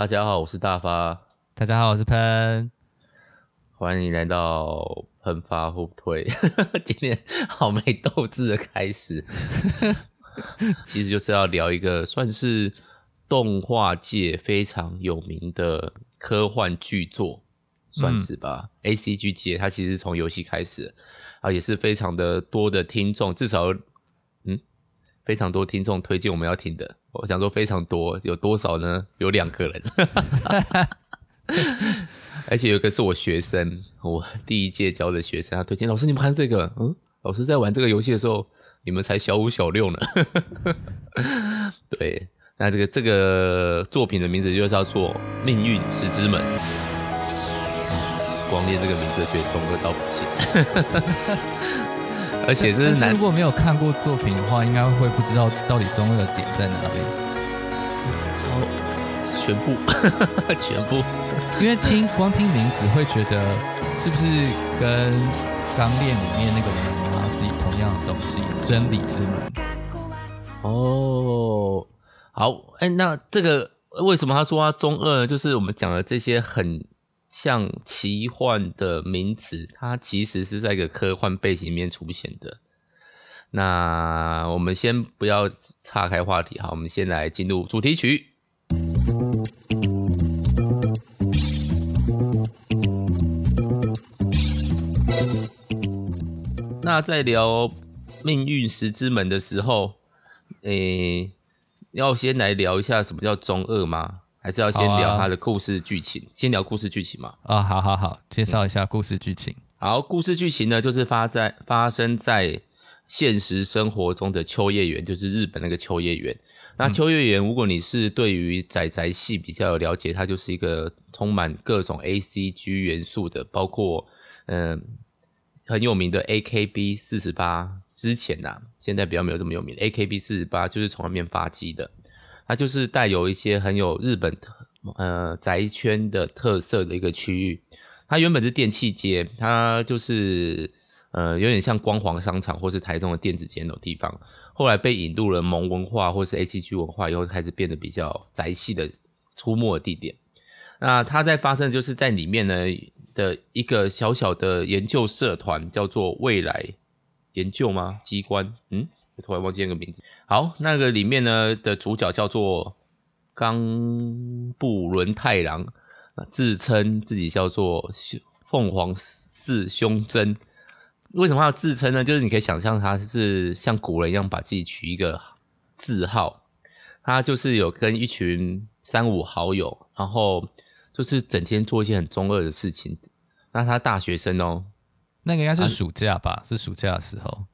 大家好，我是大发。大家好，我是喷。欢迎来到喷发互推。今天好没斗志的开始，其实就是要聊一个算是动画界非常有名的科幻巨作，算是吧。嗯、ACG 界，它其实从游戏开始，啊，也是非常的多的听众，至少嗯，非常多听众推荐我们要听的。我想说非常多，有多少呢？有两个人，而且有一个是我学生，我第一届教的学生，他推荐老师，你们看这个，嗯，老师在玩这个游戏的时候，你们才小五小六呢。对，那这个这个作品的名字就叫做《命运石之门》，光念这个名字觉得中二到不行。而且这是，如果没有看过作品的话，应该会不知道到底中二的点在哪里。超全部，全部，因为听光听名字会觉得是不是跟《钢炼》里面那个门啊是同样的东西？真理之门。哦，好，哎、欸，那这个为什么他说他中二呢？就是我们讲的这些很。像奇幻的名词，它其实是在一个科幻背景里面出现的。那我们先不要岔开话题，好，我们先来进入主题曲。那在聊《命运石之门》的时候，诶、要先来聊一下什么叫中二吗？还是要先聊它的故事剧情，啊，先聊故事剧情嘛。啊，好好好，介绍一下故事剧情。嗯。好，故事剧情呢，就是发在发生在现实生活中的秋叶原，就是日本那个秋叶原。那秋叶原，如果你是对于宅宅系比较有了解，它就是一个充满各种 ACG 元素的，包括嗯、呃、很有名的 AKB 四十八之前呐、啊，现在比较没有这么有名 AKB 四十八，就是从那边发迹的。它就是带有一些很有日本特呃宅圈的特色的一个区域。它原本是电器街，它就是呃有点像光华商场或是台中的电子街那种地方。后来被引入了萌文化或是 ACG 文化以后，开始变得比较宅系的出没的地点。那它在发生就是在里面呢的一个小小的研究社团，叫做未来研究吗？机关？嗯。突然忘记那个名字。好，那个里面呢的主角叫做冈布伦太郎，自称自己叫做凤凰四胸针。为什么要自称呢？就是你可以想象他是像古人一样把自己取一个字号。他就是有跟一群三五好友，然后就是整天做一些很中二的事情。那他大学生哦，那个应该是暑假吧？是暑假的时候，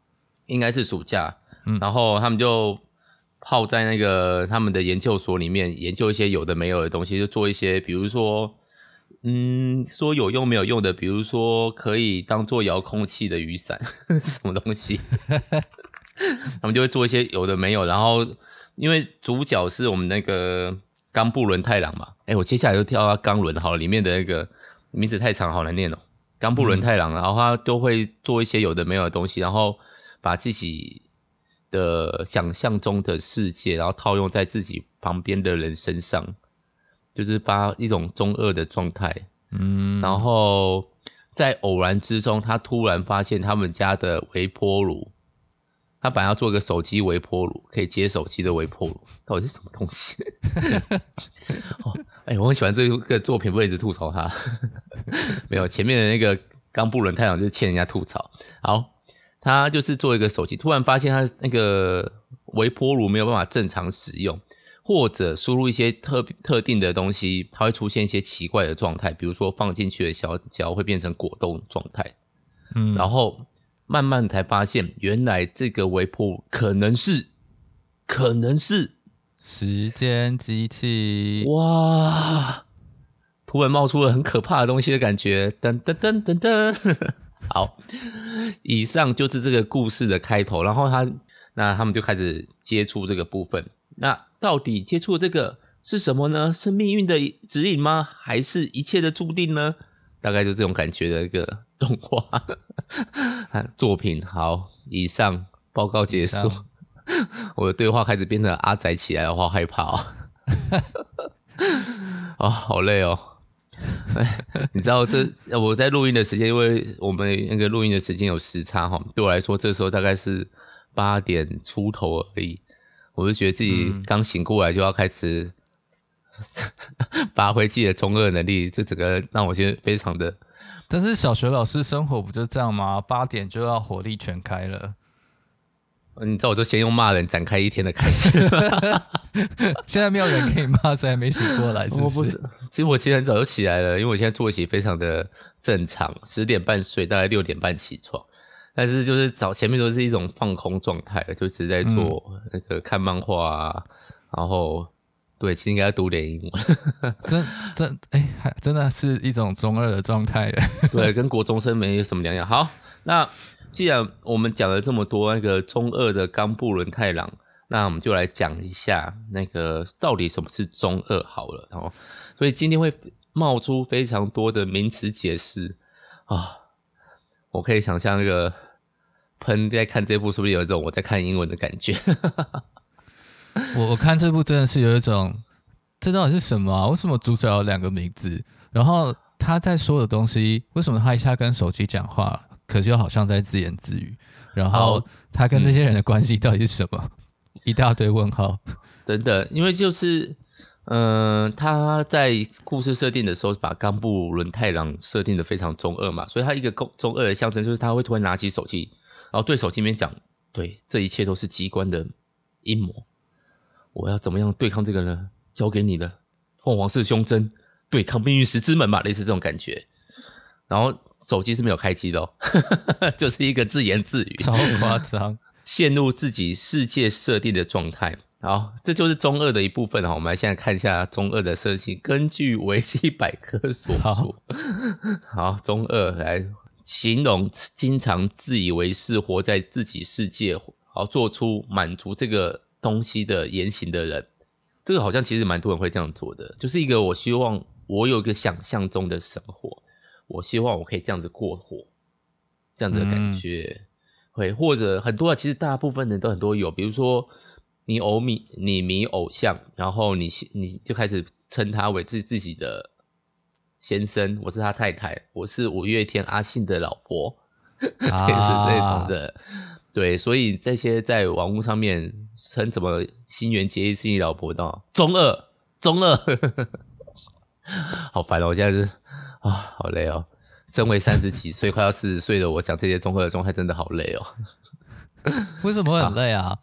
应该是暑假。然后他们就泡在那个他们的研究所里面，研究一些有的没有的东西，就做一些，比如说，嗯，说有用没有用的，比如说可以当做遥控器的雨伞，什么东西？他们就会做一些有的没有。然后因为主角是我们那个冈布伦太郎嘛，哎，我接下来就跳到冈伦好了，里面的那个名字太长，好难念哦。冈布伦太郎，然后他都会做一些有的没有的东西，然后把自己。的想象中的世界，然后套用在自己旁边的人身上，就是发一种中二的状态。嗯，然后在偶然之中，他突然发现他们家的微波炉，他本来要做一个手机微波炉，可以接手机的微波炉，到底是什么东西？哦，哎、欸，我很喜欢这个作品，不会一直吐槽他。没有前面的那个冈布伦太郎就是欠人家吐槽。好。他就是做一个手机，突然发现他那个微波炉没有办法正常使用，或者输入一些特特定的东西，它会出现一些奇怪的状态，比如说放进去的小胶会变成果冻状态。嗯，然后慢慢才发现，原来这个微波炉可能是，可能是时间机器。哇！突然冒出了很可怕的东西的感觉，噔噔噔噔噔。好，以上就是这个故事的开头。然后他，那他们就开始接触这个部分。那到底接触这个是什么呢？是命运的指引吗？还是一切的注定呢？大概就这种感觉的一个动画作品。好，以上报告结束。我的对话开始变得阿宅起来的话，害怕哦。哦，好累哦。你知道这我在录音的时间，因为我们那个录音的时间有时差哈，对我来说这时候大概是八点出头而已。我就觉得自己刚醒过来就要开始 发挥自己的中二能力，这整个让我觉得非常的。但是小学老师生活不就这样吗？八点就要火力全开了。你知道，我就先用骂人展开一天的开始。现在没有人可以骂，所以还没醒过来是不是？不是，其实我其实很早就起来了，因为我现在作息非常的正常，十点半睡，大概六点半起床。但是就是早前面都是一种放空状态，就只是在做那个看漫画啊，嗯、然后对，其实应该要读点英文。真真哎，还真的是一种中二的状态。对，跟国中生没有什么两样。好，那。既然我们讲了这么多那个中二的冈部伦太郎，那我们就来讲一下那个到底什么是中二好了。哦，所以今天会冒出非常多的名词解释啊，我可以想象那个喷在看这部是不是有一种我在看英文的感觉？我我看这部真的是有一种，这到底是什么啊？为什么主角有两个名字？然后他在说的东西，为什么他一下跟手机讲话？可是又好像在自言自语，然后他跟这些人的关系到底是什么？嗯、一大堆问号。真的，因为就是，嗯、呃，他在故事设定的时候，把冈部伦太郎设定的非常中二嘛，所以他一个中中二的象征就是他会突然拿起手机，然后对手机里面讲：“对，这一切都是机关的阴谋，我要怎么样对抗这个呢？交给你的凤凰式胸针，对抗命运石之门嘛，类似这种感觉。”然后。手机是没有开机的哦，就是一个自言自语，超夸张，陷入自己世界设定的状态。好，这就是中二的一部分哈。我们来现在看一下中二的设计。根据维基百科所说，好，中二来形容经常自以为是活在自己世界，好做出满足这个东西的言行的人。这个好像其实蛮多人会这样做的，就是一个我希望我有一个想象中的生活。我希望我可以这样子过活，这样子的感觉，会、嗯、或者很多啊，其实大部分人都很多有，比如说你偶迷，你迷偶像，然后你你就开始称他为自自己的先生，我是他太太，我是五月天阿信的老婆，啊、是这种的，对，所以这些在网络上面称什么新垣结衣是你老婆的，中二中二，好烦哦，我现在是。啊，好累哦！身为三十几岁，快要四十岁的我，讲这些综合的状态真的好累哦。为什么会很累啊？啊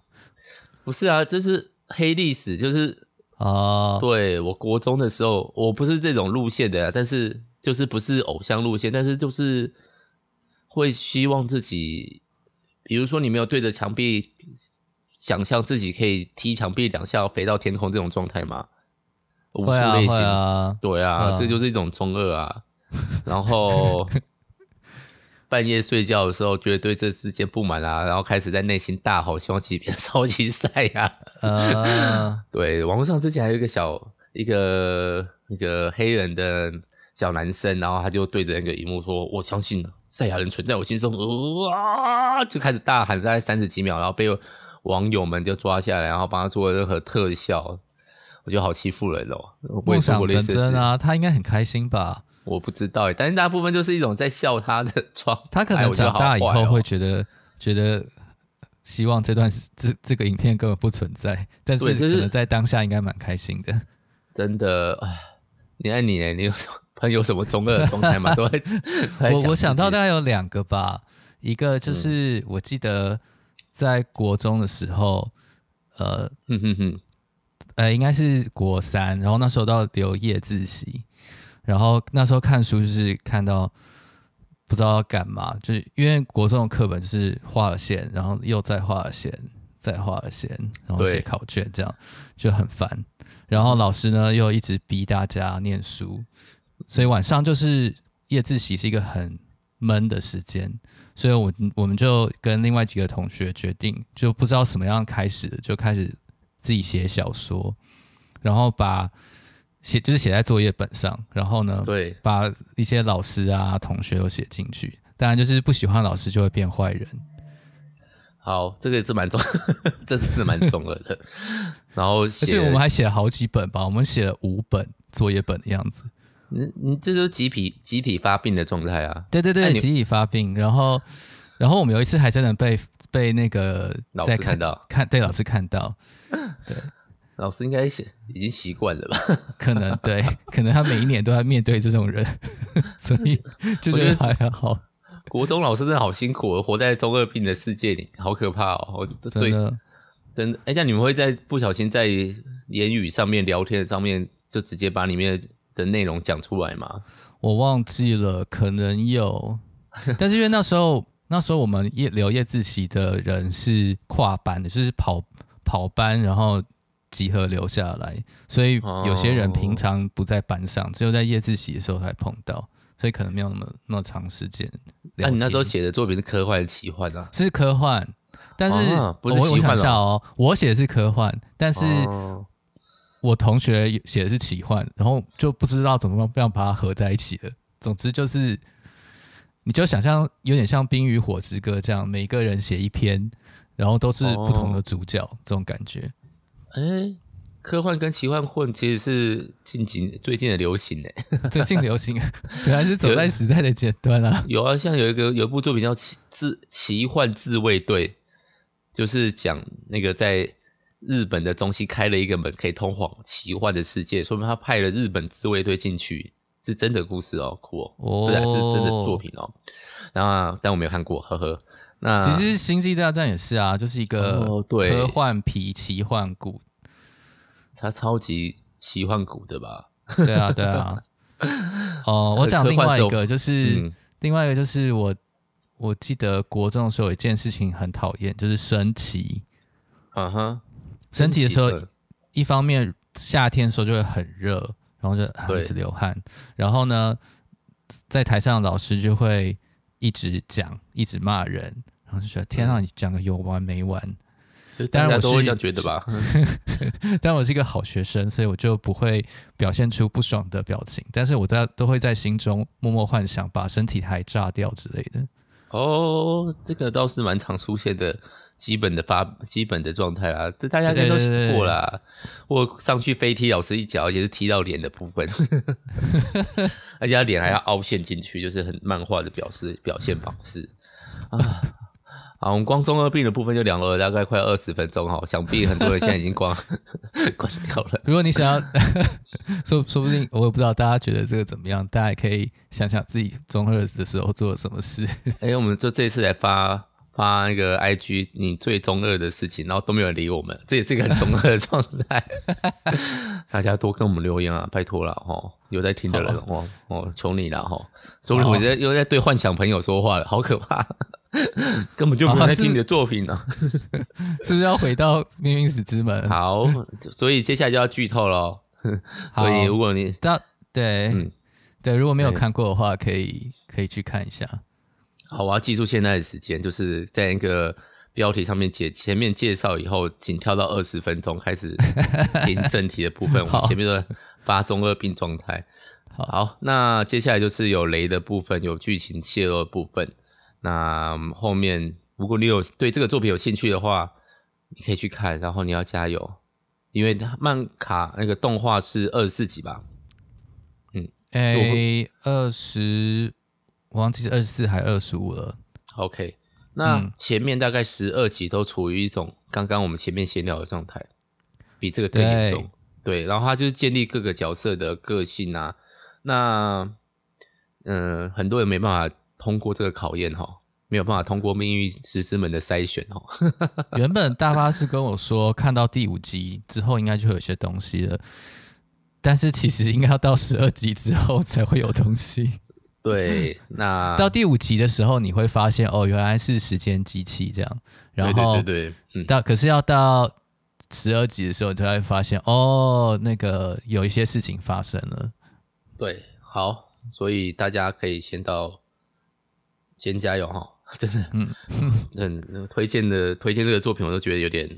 不是啊，就是黑历史，就是啊，对，我国中的时候，我不是这种路线的，但是就是不是偶像路线，但是就是会希望自己，比如说你没有对着墙壁想象自己可以踢墙壁两下飞到天空这种状态吗？无数类型，啊对啊，啊这就是一种中二啊。然后 半夜睡觉的时候，觉得对这之间不满啊，然后开始在内心大吼，希望自己变 超级赛亚。啊，对，网络上之前还有一个小一个一个黑人的小男生，然后他就对着那个荧幕说：“我相信赛亚人存在我心中。”啊，就开始大喊，大概三十几秒，然后被网友们就抓下来，然后帮他做了任何特效。我觉得好欺负人哦。梦想成真啊，他应该很开心吧？我不知道，但是大部分就是一种在笑他的状态。他可能长大以后会觉得，觉得希望这段这这个影片根本不存在，但是可能在当下应该蛮开心的。真的，哎，你爱你哎，你有朋友什么中二的状态吗？都会。我我想到大概有两个吧，一个就是我记得在国中的时候，呃，哼哼哼，呃，应该是国三，然后那时候到留夜自习。然后那时候看书就是看到不知道要干嘛，就是因为国中的课本就是画了线，然后又再画了线，再画了线，然后写考卷，这样就很烦。然后老师呢又一直逼大家念书，所以晚上就是夜自习是一个很闷的时间。所以我我们就跟另外几个同学决定，就不知道什么样开始的，就开始自己写小说，然后把。写就是写在作业本上，然后呢，对，把一些老师啊、同学都写进去。当然，就是不喜欢老师就会变坏人。好，这个也是蛮重，这真的蛮重了的。然后，而且我们还写了好几本吧，我们写了五本，作业本的样子。你你这就是集体集体发病的状态啊！对对对，集体发病。然后然后我们有一次还真的被被那个老师看到，看对老师看到，对老师应该是已经习惯了吧？可能对，可能他每一年都在面对这种人，所以就觉得还好。国中老师真的好辛苦，活在中二病的世界里，好可怕哦！真的，真的。哎，那你们会在不小心在言语上面聊天上面，就直接把里面的内容讲出来吗？我忘记了，可能有。但是因为那时候，那时候我们夜留夜自习的人是跨班的，就是跑跑班，然后集合留下来，所以有些人平常不在班上，只有在夜自习的时候才碰到。所以可能没有那么那么长时间。那、啊、你那时候写的作品是科幻还是奇幻啊？是科幻，但是、啊、不是奇幻哦。我写的是科幻，但是我同学写的是奇幻，然后就不知道怎么样把它合在一起了。总之就是，你就想象有点像《冰与火之歌》这样，每个人写一篇，然后都是不同的主角，哦、这种感觉。哎、欸。科幻跟奇幻混其实是近几最近的流行诶，最近流行，原来是走在时代的尖端啊！有啊，像有一个有一部作品叫《奇自奇幻自卫队》，就是讲那个在日本的中西开了一个门，可以通往奇幻的世界，说明他派了日本自卫队进去，是真的故事哦，酷哦，哦对啊，这是真的作品哦。然后，但我没有看过，呵呵。那其实《星际大战》也是啊，就是一个科幻皮奇幻骨。它超级奇幻谷的吧？对啊，对啊。哦，我讲另外一个，就是、嗯、另外一个就是我我记得国中的时候有一件事情很讨厌，就是升旗。嗯哼，升旗的时候，一方面夏天的时候就会很热，然后就一直流汗，然后呢，在台上的老师就会一直讲，一直骂人，然后就觉得天啊，你讲的有完没完？当然我是这样觉得吧，但我是一个好学生，所以我就不会表现出不爽的表情，但是我都都会在心中默默幻想把身体还炸掉之类的。哦，这个倒是蛮常出现的基本的发基本的状态啦，这大家应该都想过啦。我上去飞踢老师一脚，而且是踢到脸的部分，而且他脸还要凹陷进去，就是很漫画的表示表现方式啊。好，我们光中二病的部分就聊了大概快二十分钟哈，想必很多人现在已经关 关掉了。如果你想要 说，说不定我也不知道大家觉得这个怎么样，大家也可以想想自己中二的时候做了什么事。哎、欸，我们就这次来发发那个 IG，你最中二的事情，然后都没有人理我们，这也是一个很中二的状态。大家多跟我们留言啊，拜托了哈，有在听的人哦哦，求你了哈。所以我在又在对幻想朋友说话了，好可怕。根本就不在听你的作品呢、啊，是不是要回到命运石之门？好，所以接下来就要剧透喽。所以如果你到对、嗯、对，如果没有看过的话，可以可以去看一下。好，我要记住现在的时间，就是在一个标题上面介前面介绍以后，请跳到二十分钟开始听正题的部分。我们前面的发中二病状态。好，好，那接下来就是有雷的部分，有剧情泄露的部分。那后面，如果你有对这个作品有兴趣的话，你可以去看，然后你要加油，因为漫卡那个动画是二十四集吧？嗯，诶，二十，我忘记是二十四还是二十五了。OK，那前面大概十二集都处于一种刚刚我们前面闲聊的状态，比这个更严重。对，对，然后他就是建立各个角色的个性啊，那嗯、呃，很多人没办法。通过这个考验哈，没有办法通过命运石之门的筛选哦。原本大发是跟我说，看到第五集之后应该就会有些东西了，但是其实应该要到十二集之后才会有东西。对，那到第五集的时候你会发现哦，原来是时间机器这样。然后对对对，对，到、嗯、可是要到十二集的时候，才会发现哦，那个有一些事情发生了。对，好，所以大家可以先到。先加油哈！真的，嗯 嗯，推荐的推荐这个作品，我都觉得有点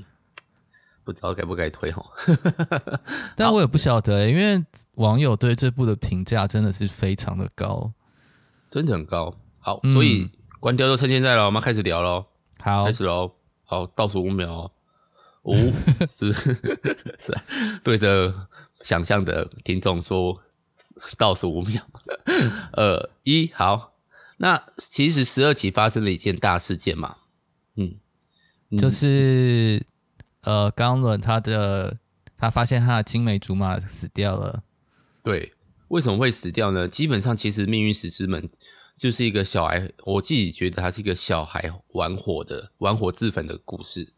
不知道该不该推哈。但我也不晓得，因为网友对这部的评价真的是非常的高，真的很高。好，所以关掉就趁现在了，我们开始聊喽。好，开始喽。好，倒数五秒，五、四、三，对着想象的听众说倒数五秒，二一，好。那其实十二期发生了一件大事件嘛，嗯，就是呃，冈伦他的他发现他的青梅竹马死掉了，对，为什么会死掉呢？基本上其实命运石之门就是一个小孩，我自己觉得他是一个小孩玩火的玩火自焚的故事。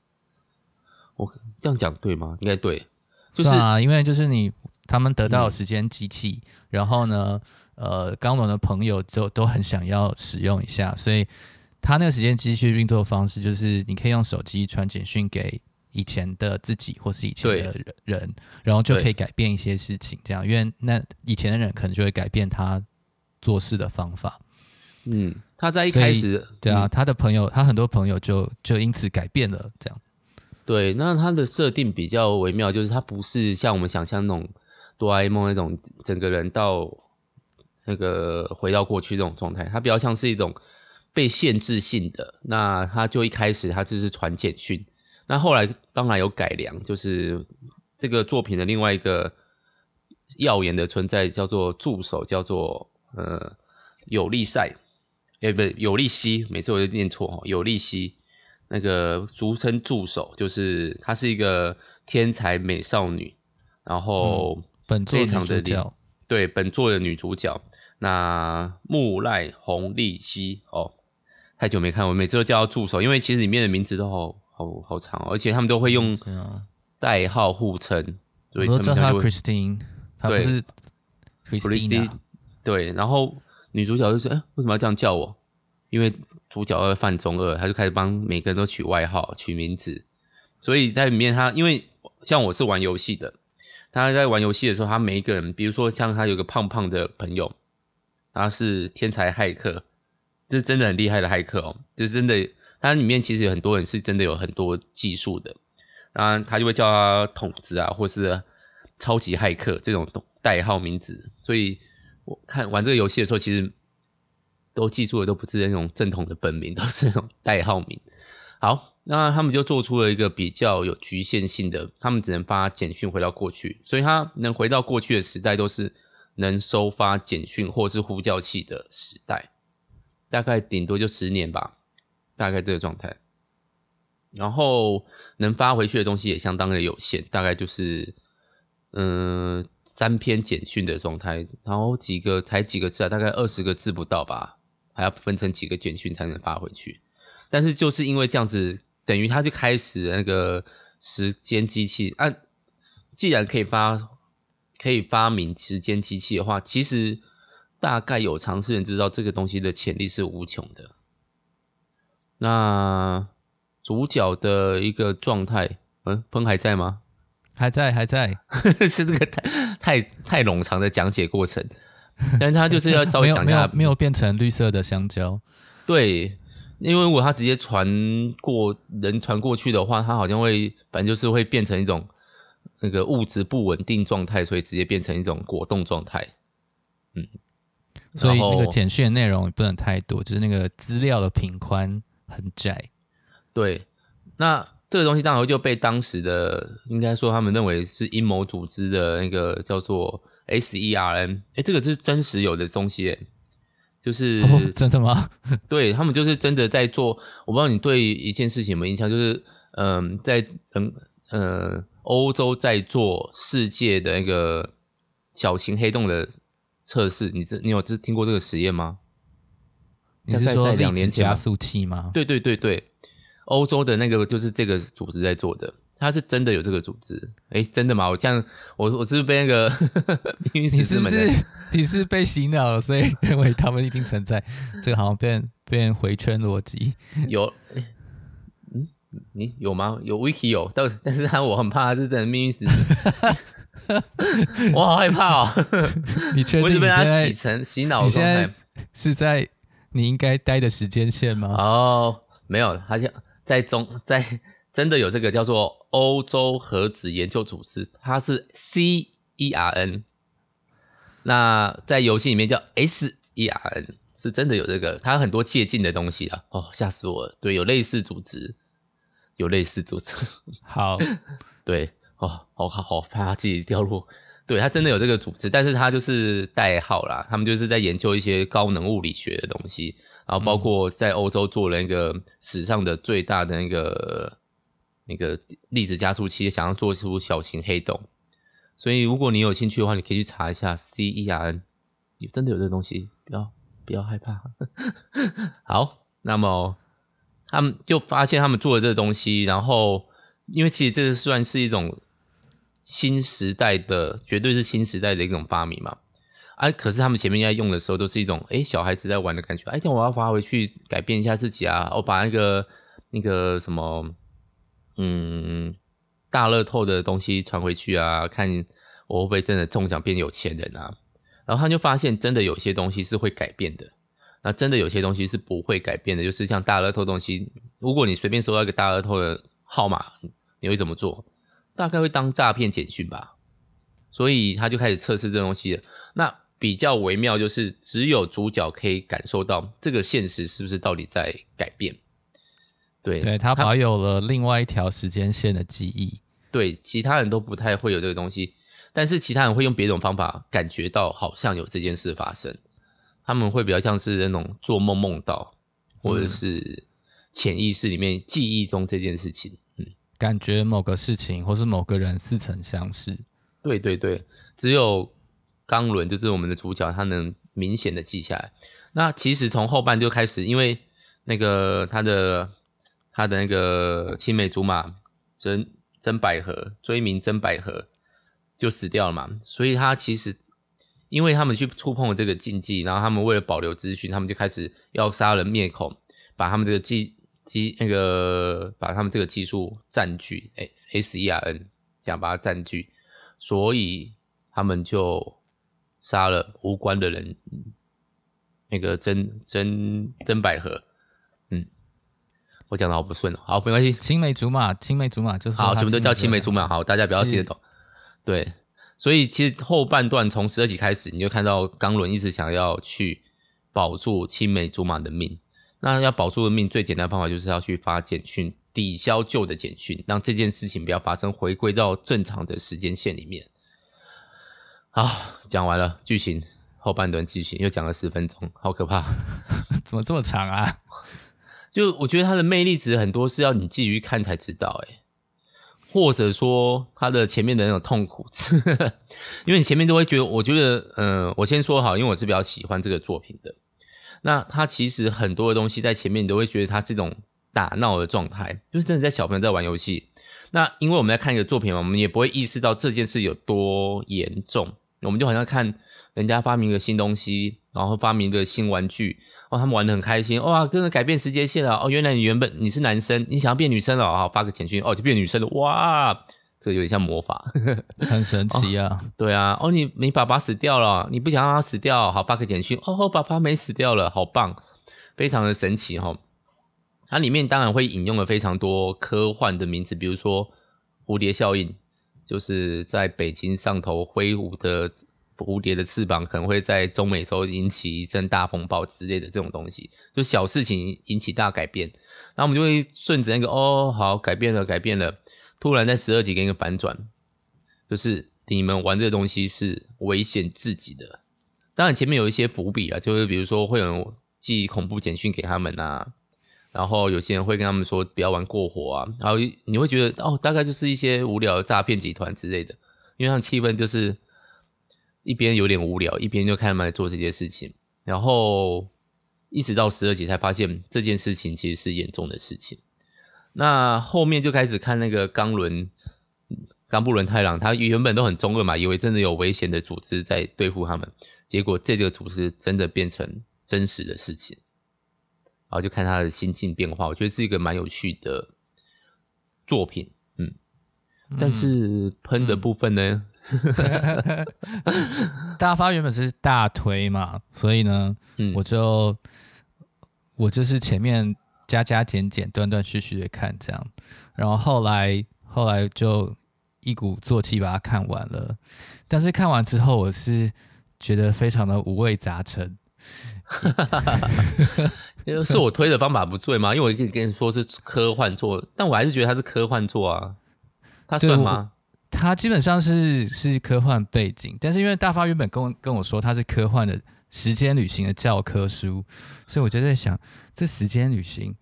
我这样讲对吗？应该对，就是啊，因为就是你他们得到了时间机器，嗯、然后呢？呃，刚伦的朋友就都很想要使用一下，所以他那个时间机器运作的方式就是，你可以用手机传简讯给以前的自己或是以前的人，人然后就可以改变一些事情。这样，因为那以前的人可能就会改变他做事的方法。嗯，他在一开始，对啊，嗯、他的朋友，他很多朋友就就因此改变了。这样，对，那他的设定比较微妙，就是他不是像我们想象那种哆啦 A 梦那种整个人到。那个回到过去这种状态，它比较像是一种被限制性的。那它就一开始它就是传简讯，那后来当然有改良，就是这个作品的另外一个耀眼的存在叫做助手，叫做呃有利赛，诶不有利西，每次我就念错哦，有利西那个俗称助手，就是她是一个天才美少女，然后非常的、嗯、对本作的女主角。那木赖红利希哦，太久没看，我每次都叫他助手，因为其实里面的名字都好好好长，哦而且他们都会用代号互称，所以他们叫他 Christine，他不是 Christine，对，然后女主角就说：“哎，为什么要这样叫我？”因为主角要犯中二，他就开始帮每个人都取外号、取名字，所以在里面他因为像我是玩游戏的，他在玩游戏的时候，他每一个人，比如说像他有个胖胖的朋友。他是天才骇客，这真的很厉害的骇客哦，就真的。他里面其实有很多人是真的有很多技术的，然他就会叫他筒子啊，或是超级骇客这种代号名字。所以我看玩这个游戏的时候，其实都记住的都不是那种正统的本名，都是那种代号名。好，那他们就做出了一个比较有局限性的，他们只能发简讯回到过去，所以他能回到过去的时代都是。能收发简讯或是呼叫器的时代，大概顶多就十年吧，大概这个状态。然后能发回去的东西也相当的有限，大概就是嗯三篇简讯的状态，然后几个才几个字啊，大概二十个字不到吧，还要分成几个简讯才能发回去。但是就是因为这样子，等于他就开始那个时间机器，按、既然可以发。可以发明时间机器的话，其实大概有尝试人知道这个东西的潜力是无穷的。那主角的一个状态，嗯，喷还在吗？还在，还在，是这个太太太冗长的讲解过程，但他就是要稍微讲一下，没有，没有变成绿色的香蕉。对，因为如果他直接传过人传过去的话，他好像会，反正就是会变成一种。那个物质不稳定状态，所以直接变成一种果冻状态。嗯，所以那个简讯的内容也不能太多，就是那个资料的频宽很窄。对，那这个东西当然就被当时的应该说他们认为是阴谋组织的那个叫做 SERN，哎，这个是真实有的东西，哎，就是、哦、真的吗？对，他们就是真的在做。我不知道你对一件事情有没有印象，就是嗯、呃，在嗯呃。欧洲在做世界的那个小型黑洞的测试，你这你有知听过这个实验吗？你是说两年加速器吗？对对对对，欧洲的那个就是这个组织在做的，它是真的有这个组织。哎，真的吗？我这样，我我是不是被那个 你是不是你是被洗脑了，所以认为他们一定存在？这个好像变变回圈逻辑有。你有吗？有 Wiki 有，但但是他我很怕他是真的命运石 我好害怕哦。你确定你被他洗成洗脑状态？你现在是在你应该待的时间线吗？哦，没有，他像在中在真的有这个叫做欧洲核子研究组织，它是 CERN。那在游戏里面叫 SERN，是真的有这个，它很多借鉴的东西啊。哦，吓死我了！对，有类似组织。有类似组织，好，对，哦，好好好，怕他自己掉落对，他真的有这个组织，但是他就是代号啦。他们就是在研究一些高能物理学的东西，然后包括在欧洲做了一个史上的最大的那个那个粒子加速器，想要做出小型黑洞。所以如果你有兴趣的话，你可以去查一下 CERN，真的有这个东西，不要不要害怕。好，那么他们就发现他们做的这个东西，然后。因为其实这个算是一种新时代的，绝对是新时代的一种发明嘛。啊，可是他们前面在用的时候，都是一种诶小孩子在玩的感觉。哎，这样我要发回去改变一下自己啊，我把那个那个什么，嗯，大乐透的东西传回去啊，看我会不会真的中奖变有钱人啊。然后他就发现，真的有些东西是会改变的，那真的有些东西是不会改变的，就是像大乐透东西，如果你随便收到一个大乐透的号码。你会怎么做？大概会当诈骗简讯吧，所以他就开始测试这东西了。那比较微妙就是，只有主角可以感受到这个现实是不是到底在改变。对，对，他保有了另外一条时间线的记忆。对，其他人都不太会有这个东西，但是其他人会用别种方法感觉到好像有这件事发生。他们会比较像是那种做梦梦到，或者是潜意识里面记忆中这件事情。嗯感觉某个事情或是某个人似曾相识。对对对，只有冈伦就是我们的主角，他能明显的记下来。那其实从后半就开始，因为那个他的他的那个青梅竹马真真百合追名真百合就死掉了嘛，所以他其实因为他们去触碰了这个禁忌，然后他们为了保留资讯，他们就开始要杀人灭口，把他们这个技。技那个把他们这个技术占据，哎，S E R N 想把它占据，所以他们就杀了无关的人，那个真真真百合，嗯，我讲的好不顺哦，好，没关系，青梅竹马，青梅竹马就是好，全部都叫青梅竹马，好，大家不要听得懂，对，所以其实后半段从十二集开始，你就看到冈伦一直想要去保住青梅竹马的命。那要保住的命，最简单的方法就是要去发简讯，抵消旧的简讯，让这件事情不要发生，回归到正常的时间线里面。好，讲完了剧情，后半段剧情又讲了十分钟，好可怕，怎么这么长啊？就我觉得它的魅力值很多是要你继续看才知道，诶或者说他的前面的那种痛苦，因为你前面都会觉得，我觉得，嗯、我先说好，因为我是比较喜欢这个作品的。那他其实很多的东西在前面，你都会觉得他这种打闹的状态，就是真的在小朋友在玩游戏。那因为我们在看一个作品嘛，我们也不会意识到这件事有多严重。我们就好像看人家发明个新东西，然后发明个新玩具，哦，他们玩得很开心，哇，真的改变时间线了哦，原来你原本你是男生，你想要变女生了，啊，发个简讯，哦，就变女生了，哇。这个有点像魔法，很神奇啊！哦对啊，哦，你你爸爸死掉了，你不想让他死掉，好发个简讯，哦，爸爸没死掉了，好棒，非常的神奇哈、哦。它里面当然会引用了非常多科幻的名字，比如说蝴蝶效应，就是在北京上头挥舞的蝴蝶的翅膀，可能会在中美洲引起一阵大风暴之类的这种东西，就小事情引起大改变，然后我们就会顺着那个，哦，好，改变了，改变了。突然在十二集给一个反转，就是你们玩这个东西是危险至极的。当然前面有一些伏笔啊，就是比如说会有人寄恐怖简讯给他们啊，然后有些人会跟他们说不要玩过火啊，然后你会觉得哦，大概就是一些无聊的诈骗集团之类的，因为他们气氛就是一边有点无聊，一边就看他们来做这些事情，然后一直到十二集才发现这件事情其实是严重的事情。那后面就开始看那个冈伦，冈布伦太郎，他原本都很中二嘛，以为真的有危险的组织在对付他们，结果这个组织真的变成真实的事情，然后就看他的心境变化，我觉得是一个蛮有趣的作品，嗯，但是喷的部分呢，嗯、大发原本是大推嘛，所以呢，嗯，我就我就是前面。加加减减，断断续续的看这样，然后后来后来就一鼓作气把它看完了。但是看完之后，我是觉得非常的五味杂陈。是我推的方法不对吗？因为我可以跟你说是科幻作，但我还是觉得它是科幻作啊。它算吗？它基本上是是科幻背景，但是因为大发原本跟我跟我说它是科幻的时间旅行的教科书，所以我就在想，这时间旅行，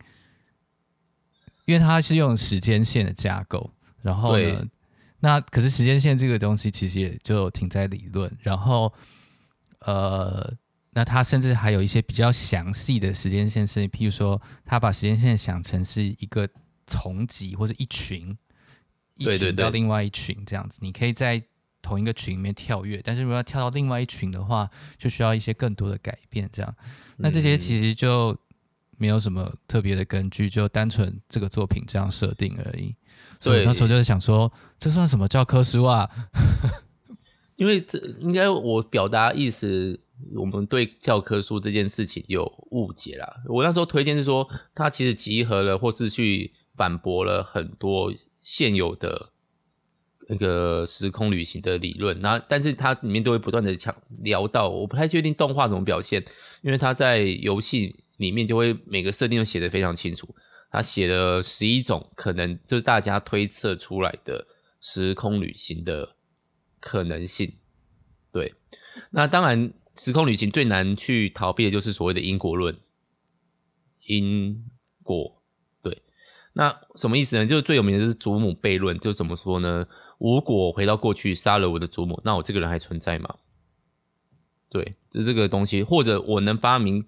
因为它是用时间线的架构，然后呢，那可是时间线这个东西其实也就停在理论，然后呃，那它甚至还有一些比较详细的时间线，是譬如说，他把时间线想成是一个丛集或者一群。一群到另外一群这样子，你可以在同一个群里面跳跃，但是如果要跳到另外一群的话，就需要一些更多的改变。这样，那这些其实就没有什么特别的根据，就单纯这个作品这样设定而已。所以那时候就是想说，这算什么教科书啊？因为这应该我表达意思，我们对教科书这件事情有误解啦。我那时候推荐是说，它其实集合了或是去反驳了很多。现有的那个时空旅行的理论，那但是它里面都会不断的强聊到，我不太确定动画怎么表现，因为它在游戏里面就会每个设定都写得非常清楚，他写了十一种可能，就是大家推测出来的时空旅行的可能性。对，那当然时空旅行最难去逃避的就是所谓的因果论，因果。那什么意思呢？就是最有名的就是祖母悖论，就怎么说呢？如果回到过去杀了我的祖母，那我这个人还存在吗？对，就这个东西。或者我能发明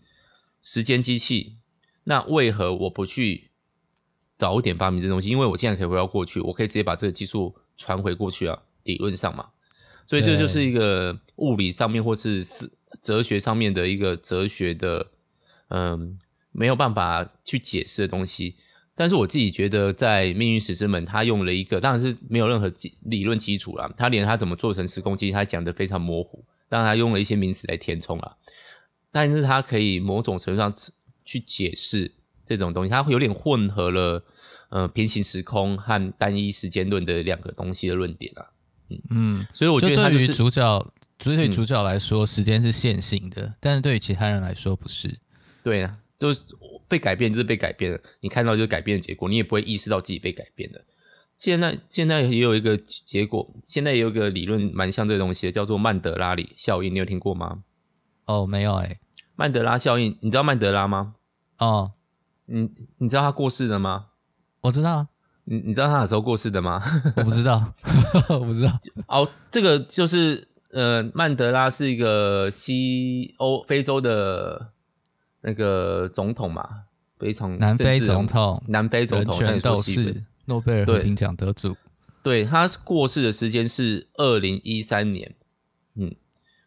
时间机器，那为何我不去早点发明这东西？因为我现在可以回到过去，我可以直接把这个技术传回过去啊，理论上嘛。所以这就是一个物理上面或是哲学上面的一个哲学的，嗯，没有办法去解释的东西。但是我自己觉得，在《命运石之门》，他用了一个，当然是没有任何基理论基础啦。他连他怎么做成时空机，他讲的非常模糊。当然，他用了一些名词来填充啦。但是他可以某种程度上去解释这种东西，他会有点混合了，呃，平行时空和单一时间论的两个东西的论点啊。嗯嗯，所以我觉得他、就是、对于主角，对于主角来说，时间是线性的，嗯、但是对于其他人来说不是。对啊，就是。被改变就是被改变了，你看到就是改变的结果，你也不会意识到自己被改变了。现在现在也有一个结果，现在也有一个理论蛮像这个东西的，叫做曼德拉里效应，你有听过吗？哦，没有哎、欸。曼德拉效应，你知道曼德拉吗？哦，你你知道他过世了吗？我知道。你你知道他哪时候过世的吗？我不知道，我不知道。哦，这个就是呃，曼德拉是一个西欧非洲的。那个总统嘛，非常南非总统，南非总统，人权斗士，诺贝尔和平奖得主。对，他过世的时间是二零一三年，嗯，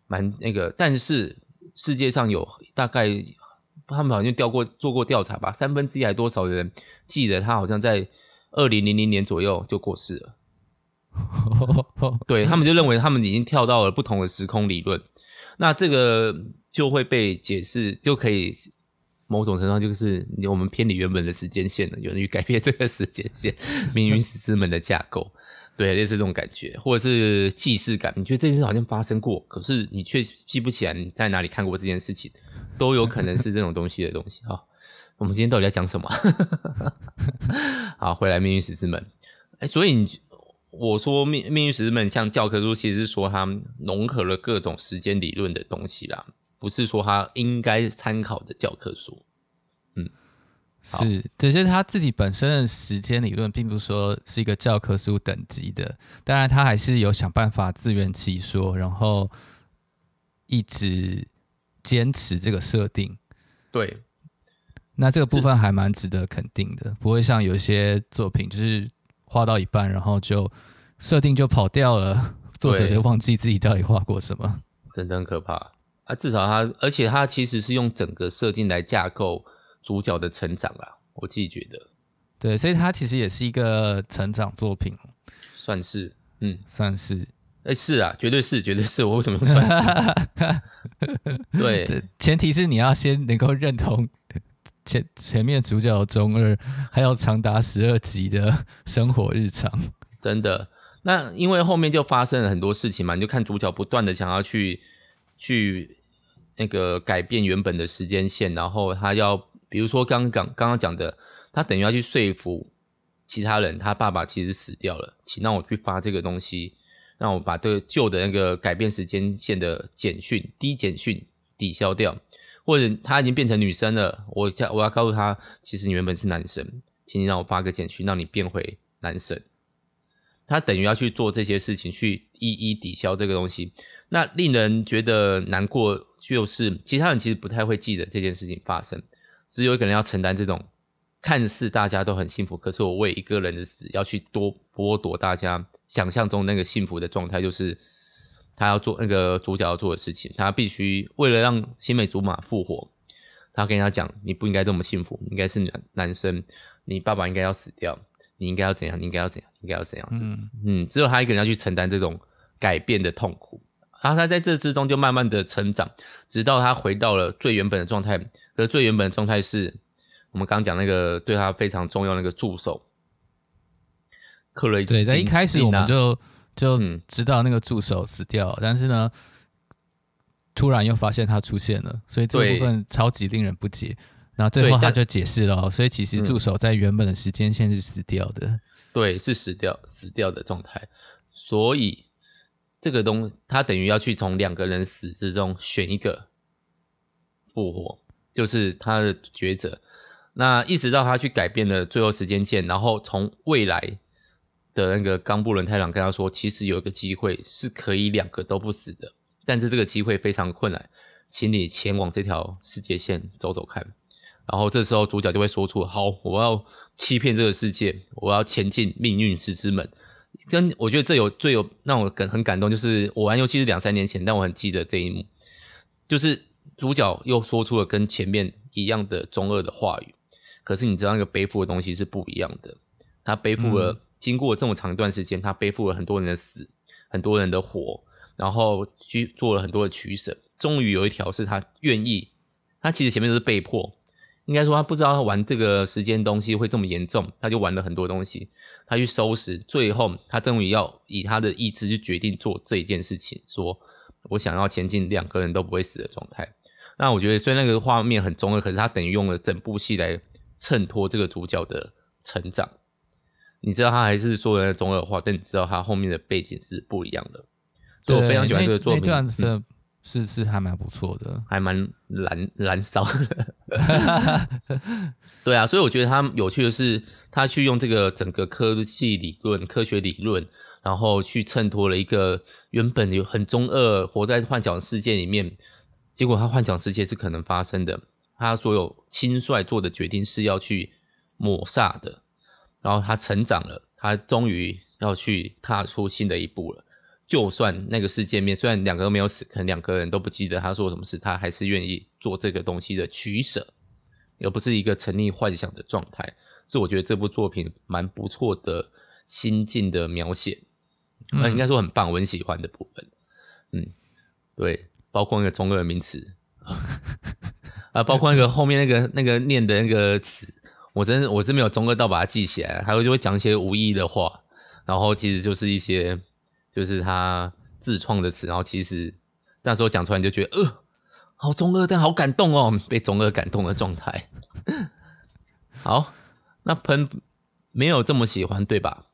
蛮那个。但是世界上有大概，他们好像调过做过调查吧，三分之一还多少人记得他好像在二零零零年左右就过世了。对，他们就认为他们已经跳到了不同的时空理论。那这个就会被解释，就可以某种程度上就是我们偏离原本的时间线了，有人去改变这个时间线，命运石之门的架构，对，类似这种感觉，或者是既视感，你觉得这件事好像发生过，可是你却记不起来你在哪里看过这件事情，都有可能是这种东西的东西。哈，我们今天到底在讲什么？好，回来命运石之门，哎，所以你。我说命命运石之门像教科书，其实是说它融合了各种时间理论的东西啦，不是说他应该参考的教科书。嗯，是，只是他自己本身的时间理论，并不是说是一个教科书等级的。当然，他还是有想办法自圆其说，然后一直坚持这个设定。对，那这个部分还蛮值得肯定的，不会像有些作品就是。画到一半，然后就设定就跑掉了，作者就忘记自己到底画过什么，真的很可怕啊！至少他，而且他其实是用整个设定来架构主角的成长啦，我自己觉得，对，所以他其实也是一个成长作品，算是，嗯，算是，哎、欸，是啊，绝对是，绝对是，我为什么用算是？对，前提是你要先能够认同。前前面主角中二，还有长达十二集的生活日常，真的。那因为后面就发生了很多事情嘛，你就看主角不断的想要去去那个改变原本的时间线，然后他要，比如说刚刚刚刚讲的，他等于要去说服其他人他爸爸其实死掉了，请让我去发这个东西，让我把这个旧的那个改变时间线的简讯低简讯抵消掉，或者他已经变成女生了，我要我要告诉他，其实你原本是男生，请你让我发个简讯，让你变回男生。他等于要去做这些事情，去一一抵消这个东西。那令人觉得难过，就是其他人其实不太会记得这件事情发生，只有一个人要承担这种看似大家都很幸福，可是我为一个人的死要去多剥夺大家想象中那个幸福的状态，就是他要做那个主角要做的事情。他必须为了让青梅竹马复活，他跟人家讲：“你不应该这么幸福，你应该是男男生，你爸爸应该要死掉。”你应该要怎样？你应该要怎样？应该要怎样子？嗯，嗯，只有他一个人要去承担这种改变的痛苦，然后他在这之中就慢慢的成长，直到他回到了最原本的状态。可是最原本的状态是我们刚刚讲那个对他非常重要那个助手克雷。对，在一开始我们就就知道那个助手死掉了，嗯，但是呢，突然又发现他出现了，所以这部分超级令人不解。然后最后他就解释了，所以其实助手在原本的时间线是死掉的，对，是死掉死掉的状态。所以这个东他等于要去从两个人死之中选一个复活，就是他的抉择。那一直到他去改变了最后时间线，然后从未来的那个冈布伦太郎跟他说，其实有一个机会是可以两个都不死的，但是这个机会非常困难，请你前往这条世界线走走看。然后这时候主角就会说出：“好，我要欺骗这个世界，我要前进命运石之门。”跟我觉得这有最有让我感很感动，就是我玩游戏是两三年前，但我很记得这一幕，就是主角又说出了跟前面一样的中二的话语。可是你知道那个背负的东西是不一样的，他背负了、嗯、经过这么长一段时间，他背负了很多人的死，很多人的活，然后去做了很多的取舍，终于有一条是他愿意。他其实前面都是被迫。应该说他不知道他玩这个时间东西会这么严重，他就玩了很多东西，他去收拾，最后他终于要以他的意志去决定做这一件事情，说我想要前进两个人都不会死的状态。那我觉得虽然那个画面很中二，可是他等于用了整部戏来衬托这个主角的成长。你知道他还是做了中二话，但你知道他后面的背景是不一样的。所以我非常喜欢这个作品。是是还蛮不错的，还蛮燃燃烧的。对啊，所以我觉得他有趣的是，他去用这个整个科技理论、科学理论，然后去衬托了一个原本有很中二、活在幻想世界里面，结果他幻想世界是可能发生的。他所有轻率做的决定是要去抹煞的，然后他成长了，他终于要去踏出新的一步了。就算那个世界面，虽然两个都没有死，可能两个人都不记得他说什么事，他还是愿意做这个东西的取舍，而不是一个沉溺幻想的状态。是我觉得这部作品蛮不错的心境的描写，那、嗯、应该说很棒，我很喜欢的部分。嗯，对，包括那个中二名词 啊，包括那个后面那个那个念的那个词，我真我真没有中二到把它记起来，还有就会讲一些无意义的话，然后其实就是一些。就是他自创的词，然后其实那时候讲出来你就觉得，呃，好中二，但好感动哦，被中二感动的状态。好，那喷没有这么喜欢，对吧？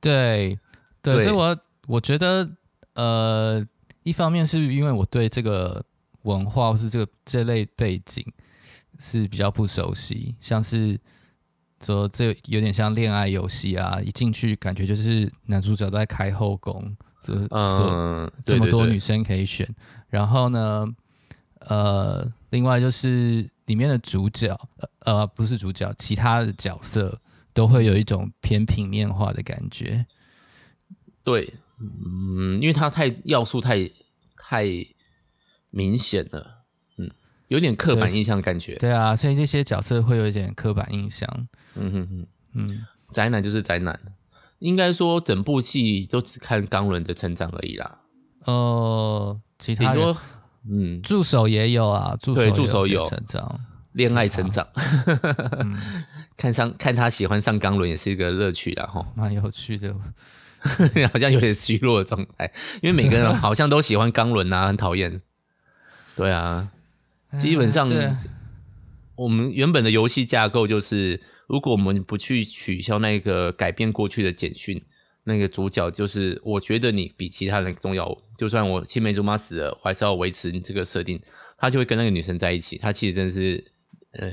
对，对，所以我我觉得，呃，一方面是因为我对这个文化或是这个这类背景是比较不熟悉，像是。说这有点像恋爱游戏啊！一进去感觉就是男主角在开后宫，就是说这么多女生可以选。然后呢，呃，另外就是里面的主角，呃，不是主角，其他的角色都会有一种偏平面化的感觉。对，嗯，因为它太要素太太明显了。有点刻板印象的感觉，对啊，所以这些角色会有一点刻板印象。嗯哼哼，嗯，宅男就是宅男，应该说整部戏都只看冈伦的成长而已啦。呃，其他人，嗯，助手也有啊，助手有助手有成长，恋爱成长，嗯、看上看他喜欢上冈伦也是一个乐趣啦，哈，蛮有趣的，好像有点虚弱的状态，因为每个人好像都喜欢冈伦啊，很讨厌，对啊。基本上，我们原本的游戏架构就是如果我们不去取消那个改变过去的简讯，那个主角就是我觉得你比其他人重要。就算我青梅竹马死了，我还是要维持你这个设定。他就会跟那个女生在一起。他其实真的是呃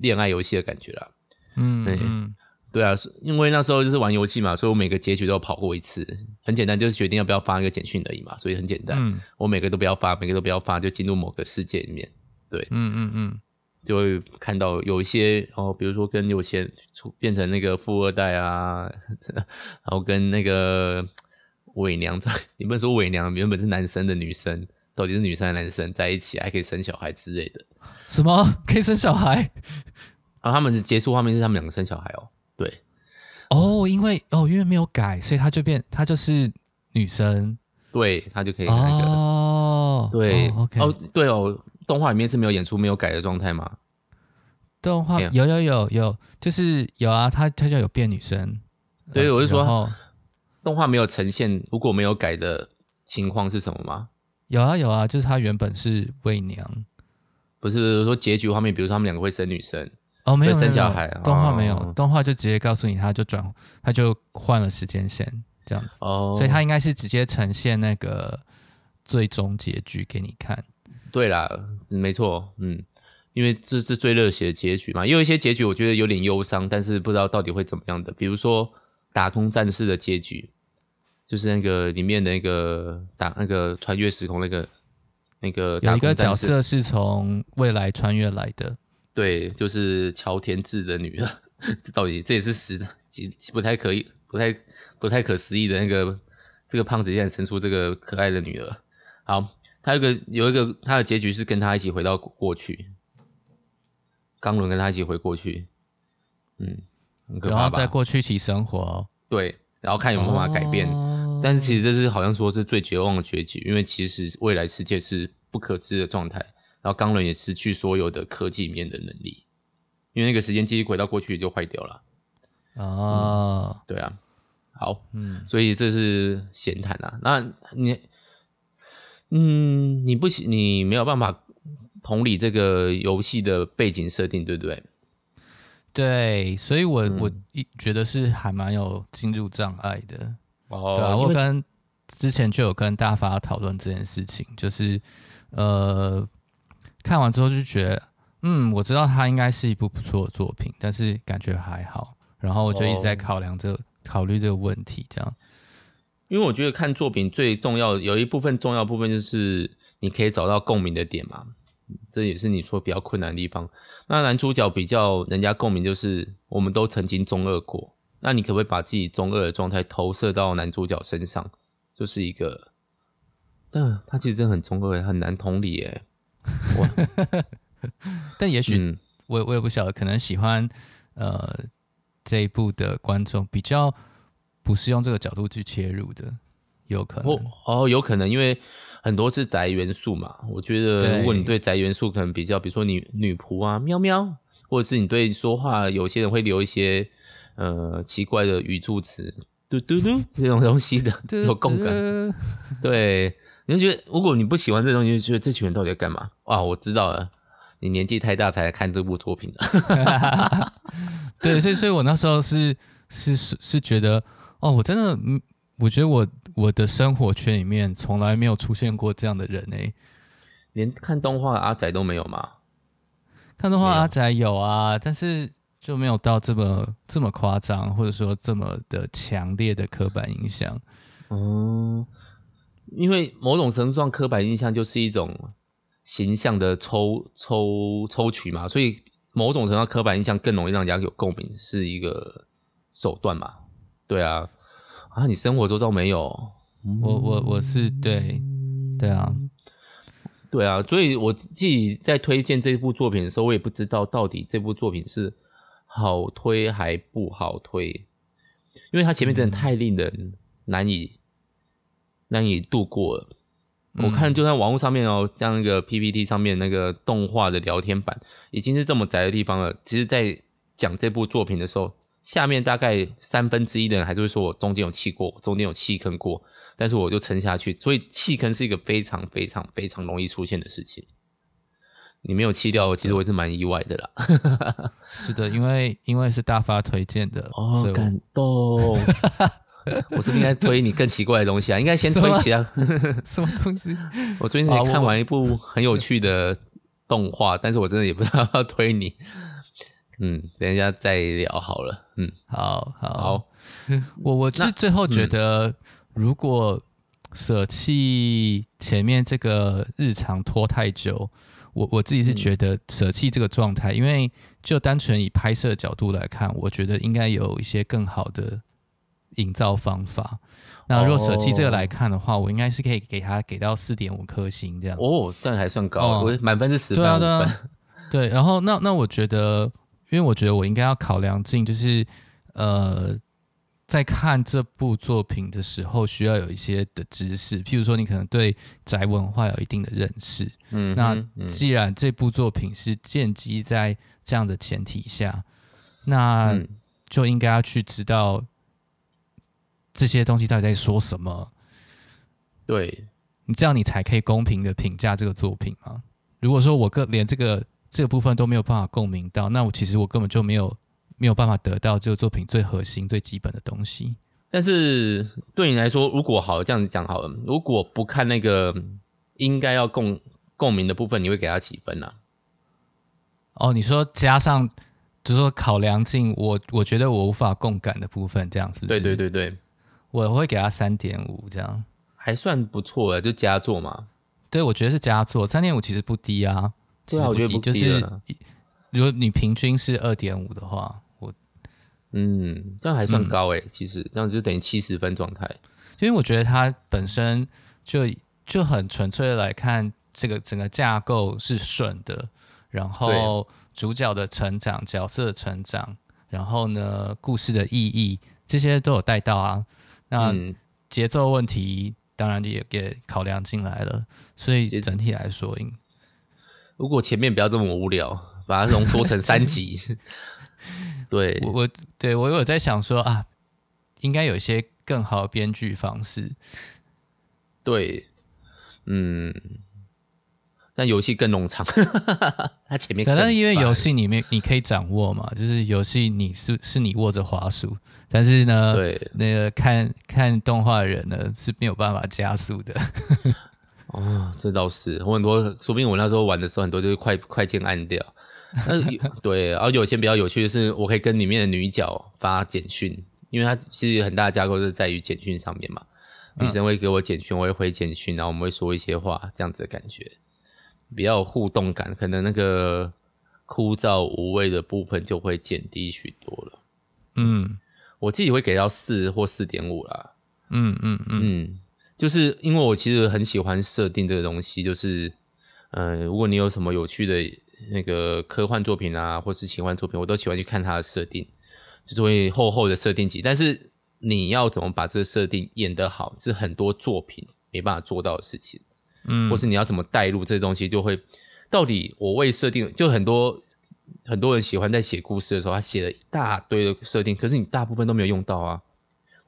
恋爱游戏的感觉啦。嗯，嗯，对啊，因为那时候就是玩游戏嘛，所以我每个结局都跑过一次。很简单，就是决定要不要发一个简讯而已嘛，所以很简单。嗯，我每个都不要发，每个都不要发，就进入某个世界里面。对，嗯嗯嗯。就会看到有一些哦，比如说跟有钱变成那个富二代啊，然后跟那个伪娘在，你不能说伪娘，原本是男生的女生，到底是女生还是男生在一起，还可以生小孩之类的。什么 可以生小孩？啊，他们的结束画面是他们两个生小孩哦。对，哦，因为哦，因为没有改，所以他就变，他就是女生，对，他就可以那个哦，对，哦，OK，哦，对哦。动画里面是没有演出没有改的状态吗？动画有有有有，就是有啊，他他就有变女生。对，我是说，动画没有呈现如果没有改的情况是什么吗？有啊有啊，就是他原本是伪娘，不是说结局画面，比如说他们两个会生女生哦，没有生小孩，动画没有，动画就直接告诉你，他就转，他就换了时间线这样子哦，所以他应该是直接呈现那个最终结局给你看。对啦，没错，嗯，因为这是最热血的结局嘛。也有一些结局我觉得有点忧伤，但是不知道到底会怎么样的。比如说打通战士的结局，就是那个里面的那个打那个穿越时空那个那个有一个角色是从未来穿越来的，对，就是乔田智的女儿。这到底这也是实的，不太可以，不太不太可思议的那个这个胖子现在生出这个可爱的女儿，好。他有个有一个他的结局是跟他一起回到过去，钢轮跟他一起回过去，嗯，很可怕吧？然后在过去一起生活，对，然后看有没有办法改变。哦、但是其实这是好像说是最绝望的结局，因为其实未来世界是不可知的状态，然后钢轮也失去所有的科技面的能力，因为那个时间机回到过去就坏掉了。哦、嗯，对啊，好，嗯，所以这是闲谈啊，那你。嗯，你不行，你没有办法同理这个游戏的背景设定，对不对？对，所以我、嗯、我一觉得是还蛮有进入障碍的。哦，对啊，我跟之前就有跟大发讨论这件事情，就是呃，看完之后就觉得，嗯，我知道它应该是一部不错的作品，但是感觉还好，然后我就一直在考量这个、哦、考虑这个问题，这样。因为我觉得看作品最重要有一部分重要部分就是你可以找到共鸣的点嘛，这也是你说比较困难的地方。那男主角比较人家共鸣就是我们都曾经中二过，那你可不可以把自己中二的状态投射到男主角身上？就是一个，但他其实真的很中二，很难同理耶。哇 但也许、嗯、我我也不晓得，可能喜欢呃这一部的观众比较。不是用这个角度去切入的，有可能哦，有可能，因为很多是宅元素嘛。我觉得，如果你对宅元素可能比较，比如说你女仆啊、喵喵，或者是你对说话，有些人会留一些呃奇怪的语助词，嘟嘟嘟 这种东西的，有共感。对，你就觉得，如果你不喜欢这东西，就觉得这群人到底在干嘛？哇，我知道了，你年纪太大才来看这部作品的。对，所以，所以我那时候是是是是觉得。哦，我真的，嗯，我觉得我我的生活圈里面从来没有出现过这样的人诶，连看动画阿仔都没有吗？看动画阿仔有啊，但是就没有到这么这么夸张，或者说这么的强烈的刻板印象。哦，因为某种程度上，刻板印象就是一种形象的抽抽抽取嘛，所以某种程度上，刻板印象更容易让人家有共鸣，是一个手段嘛。对啊，啊，你生活周遭没有？我我我是对，对啊，对啊，所以我自己在推荐这部作品的时候，我也不知道到底这部作品是好推还不好推，因为它前面真的太令人难以、嗯、难以度过了。我看就在网络上面哦，像那个 PPT 上面那个动画的聊天版，已经是这么窄的地方了。其实，在讲这部作品的时候。下面大概三分之一的人还是会说我中间有弃过，中间有弃坑过，但是我就撑下去。所以弃坑是一个非常非常非常容易出现的事情。你没有弃掉，其实我是蛮意外的啦。是的，因为因为是大发推荐的，哦，感动。我是不是应该推你更奇怪的东西啊？应该先推其他什么 东西？我最近也看完一部很有趣的动画，但是我真的也不知道要推你。嗯，等一下再聊好了。嗯，好好好。我我是最后觉得，如果舍弃前面这个日常拖太久，我我自己是觉得舍弃这个状态，因为就单纯以拍摄角度来看，我觉得应该有一些更好的。营造方法，那如果舍弃这个来看的话，我应该是可以给他给到四点五颗星这样。哦，这样还算高，哦、我满分是十分，对啊，对，然后那那我觉得，因为我觉得我应该要考量进，就是呃，在看这部作品的时候，需要有一些的知识，譬如说你可能对宅文化有一定的认识。嗯，那既然这部作品是建基在这样的前提下，那就应该要去知道。这些东西到底在说什么？对，你这样你才可以公平的评价这个作品吗？如果说我个连这个这个部分都没有办法共鸣到，那我其实我根本就没有没有办法得到这个作品最核心、最基本的东西。但是对你来说，如果好这样子讲好了，如果不看那个应该要共共鸣的部分，你会给他几分呢、啊？哦，你说加上就是说考量进我我觉得我无法共感的部分，这样子是不是？对对对对。我会给他三点五，这样还算不错了，就佳作嘛。对，我觉得是佳作，三点五其实不低啊。对啊，我觉得。就是如果你平均是二点五的话，我嗯，这样还算高诶。嗯、其实这样就等于七十分状态。因为我觉得它本身就就很纯粹的来看，这个整个架构是顺的，然后主角的成长、角色的成长，然后呢，故事的意义这些都有带到啊。那节奏问题当然也给考量进来了，所以整体来说，如果前面不要这么无聊，把它浓缩成三集，对我我对我有在想说啊，应该有一些更好的编剧方式，对，嗯。那游戏更冗长，它前面。但是因为游戏里面你可以掌握嘛，就是游戏你是是你握着滑鼠，但是呢，对那个看看动画的人呢是没有办法加速的。哦，这倒是，我很多，说不定我那时候玩的时候很多就是快快键按掉。那 对，然后有些比较有趣的是，我可以跟里面的女角发简讯，因为它其实很大的架构是在于简讯上面嘛。女生会给我简讯，我会回简讯，然后我们会说一些话，这样子的感觉。比较有互动感，可能那个枯燥无味的部分就会减低许多了。嗯，我自己会给到四或四点五啦。嗯嗯嗯，嗯，就是因为我其实很喜欢设定这个东西，就是，呃，如果你有什么有趣的那个科幻作品啊，或是奇幻作品，我都喜欢去看它的设定，就是会厚厚的设定集。但是你要怎么把这个设定演得好，是很多作品没办法做到的事情。嗯，或是你要怎么带入这些东西，就会到底我为设定，就很多很多人喜欢在写故事的时候，他写了一大堆的设定，可是你大部分都没有用到啊。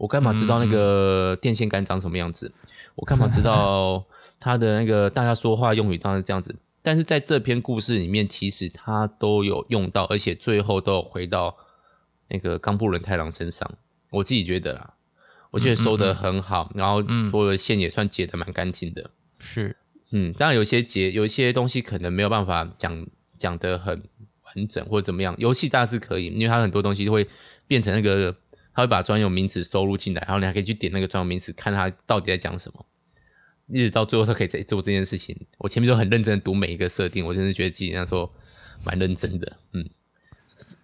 我干嘛知道那个电线杆长什么样子？我干嘛知道 他的那个大家说话用语当然是这样子？但是在这篇故事里面，其实他都有用到，而且最后都有回到那个冈部伦太郎身上。我自己觉得啦，我觉得收的很好，然后所有的线也算解的蛮干净的。是，嗯，当然有些结，有一些东西可能没有办法讲讲的很完整或者怎么样。游戏大致可以，因为它很多东西会变成那个，它会把专有名词收录进来，然后你还可以去点那个专有名词，看他到底在讲什么，一直到最后他可以在做这件事情。我前面就很认真读每一个设定，我真的觉得自己那时候蛮认真的，嗯。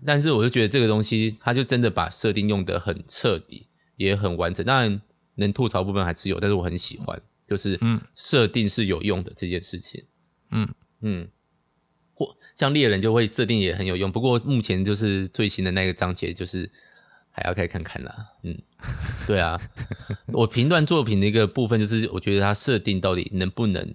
但是我就觉得这个东西，他就真的把设定用得很彻底，也很完整。当然能吐槽部分还是有，但是我很喜欢。就是嗯，设定是有用的这件事情，嗯嗯，或像猎人就会设定也很有用，不过目前就是最新的那个章节就是还要再看看啦，嗯，对啊，我评断作品的一个部分就是我觉得它设定到底能不能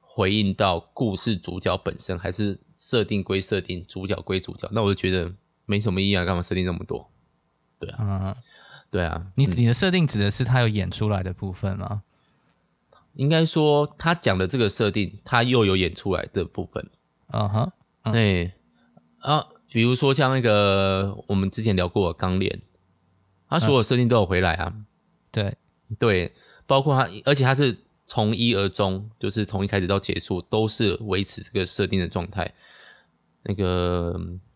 回应到故事主角本身，还是设定归设定，主角归主角，那我就觉得没什么意义啊，干嘛设定那么多？对啊，嗯，对啊，你你的设定指的是他有演出来的部分吗？应该说，他讲的这个设定，他又有演出来的部分，啊哈，对啊，比如说像那个我们之前聊过的钢炼，它所有设定都有回来啊。对对，包括他，而且他是从一而终，就是从一开始到结束都是维持这个设定的状态。那个，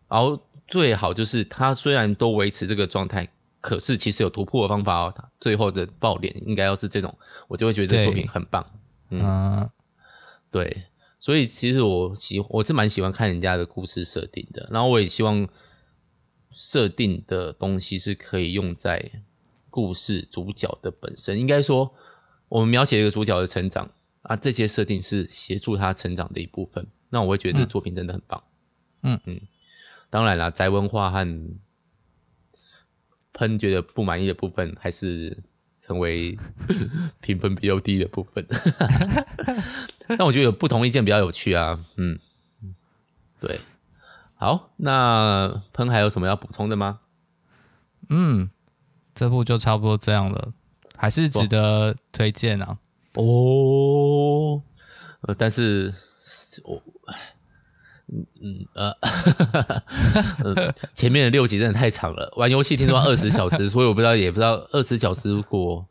然后最好就是他虽然都维持这个状态，可是其实有突破的方法哦。最后的爆点应该要是这种，我就会觉得这作品很棒。嗯，嗯对，所以其实我喜我是蛮喜欢看人家的故事设定的，然后我也希望设定的东西是可以用在。故事主角的本身，应该说，我们描写一个主角的成长啊，这些设定是协助他成长的一部分。那我会觉得这作品真的很棒。嗯嗯，当然啦，宅文化和喷觉得不满意的部分，还是成为 评分比较低的部分。但我觉得有不同意见比较有趣啊。嗯，对。好，那喷还有什么要补充的吗？嗯。这部就差不多这样了，还是值得推荐啊。哦，呃，但是我，嗯嗯呃，呃，前面的六集真的太长了。玩游戏听说二十小时，所以我不知道，也不知道二十小时如果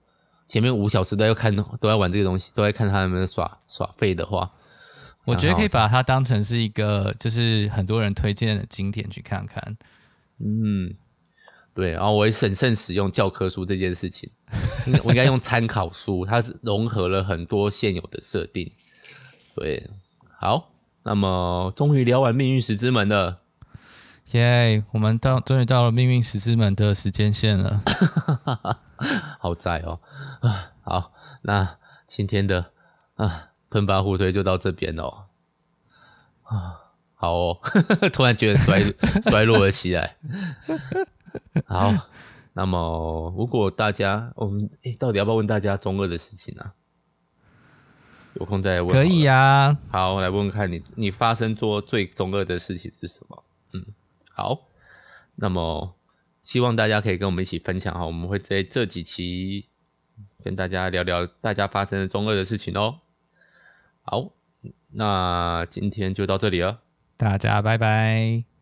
前面五小时都要看，都要玩这个东西，都在看他们耍耍废的话，我觉得可以把它当成是一个，就是很多人推荐的经典去看看。嗯。对，然后我也审慎使用教科书这件事情，我应该用参考书，它是融合了很多现有的设定。对，好，那么终于聊完《命运石之门》了，耶！我们到终于到了《命运石之门》的时间线了，好在哦啊！好，那今天的啊喷吧互推就到这边哦啊，好哦，突然觉得衰 衰落了起来。好，那么如果大家，我们诶、欸，到底要不要问大家中二的事情呢、啊？有空再问。可以啊。好，我来问问看你，你发生做最中二的事情是什么？嗯，好。那么希望大家可以跟我们一起分享哈，我们会在这几期跟大家聊聊大家发生的中二的事情哦。好，那今天就到这里了，大家拜拜。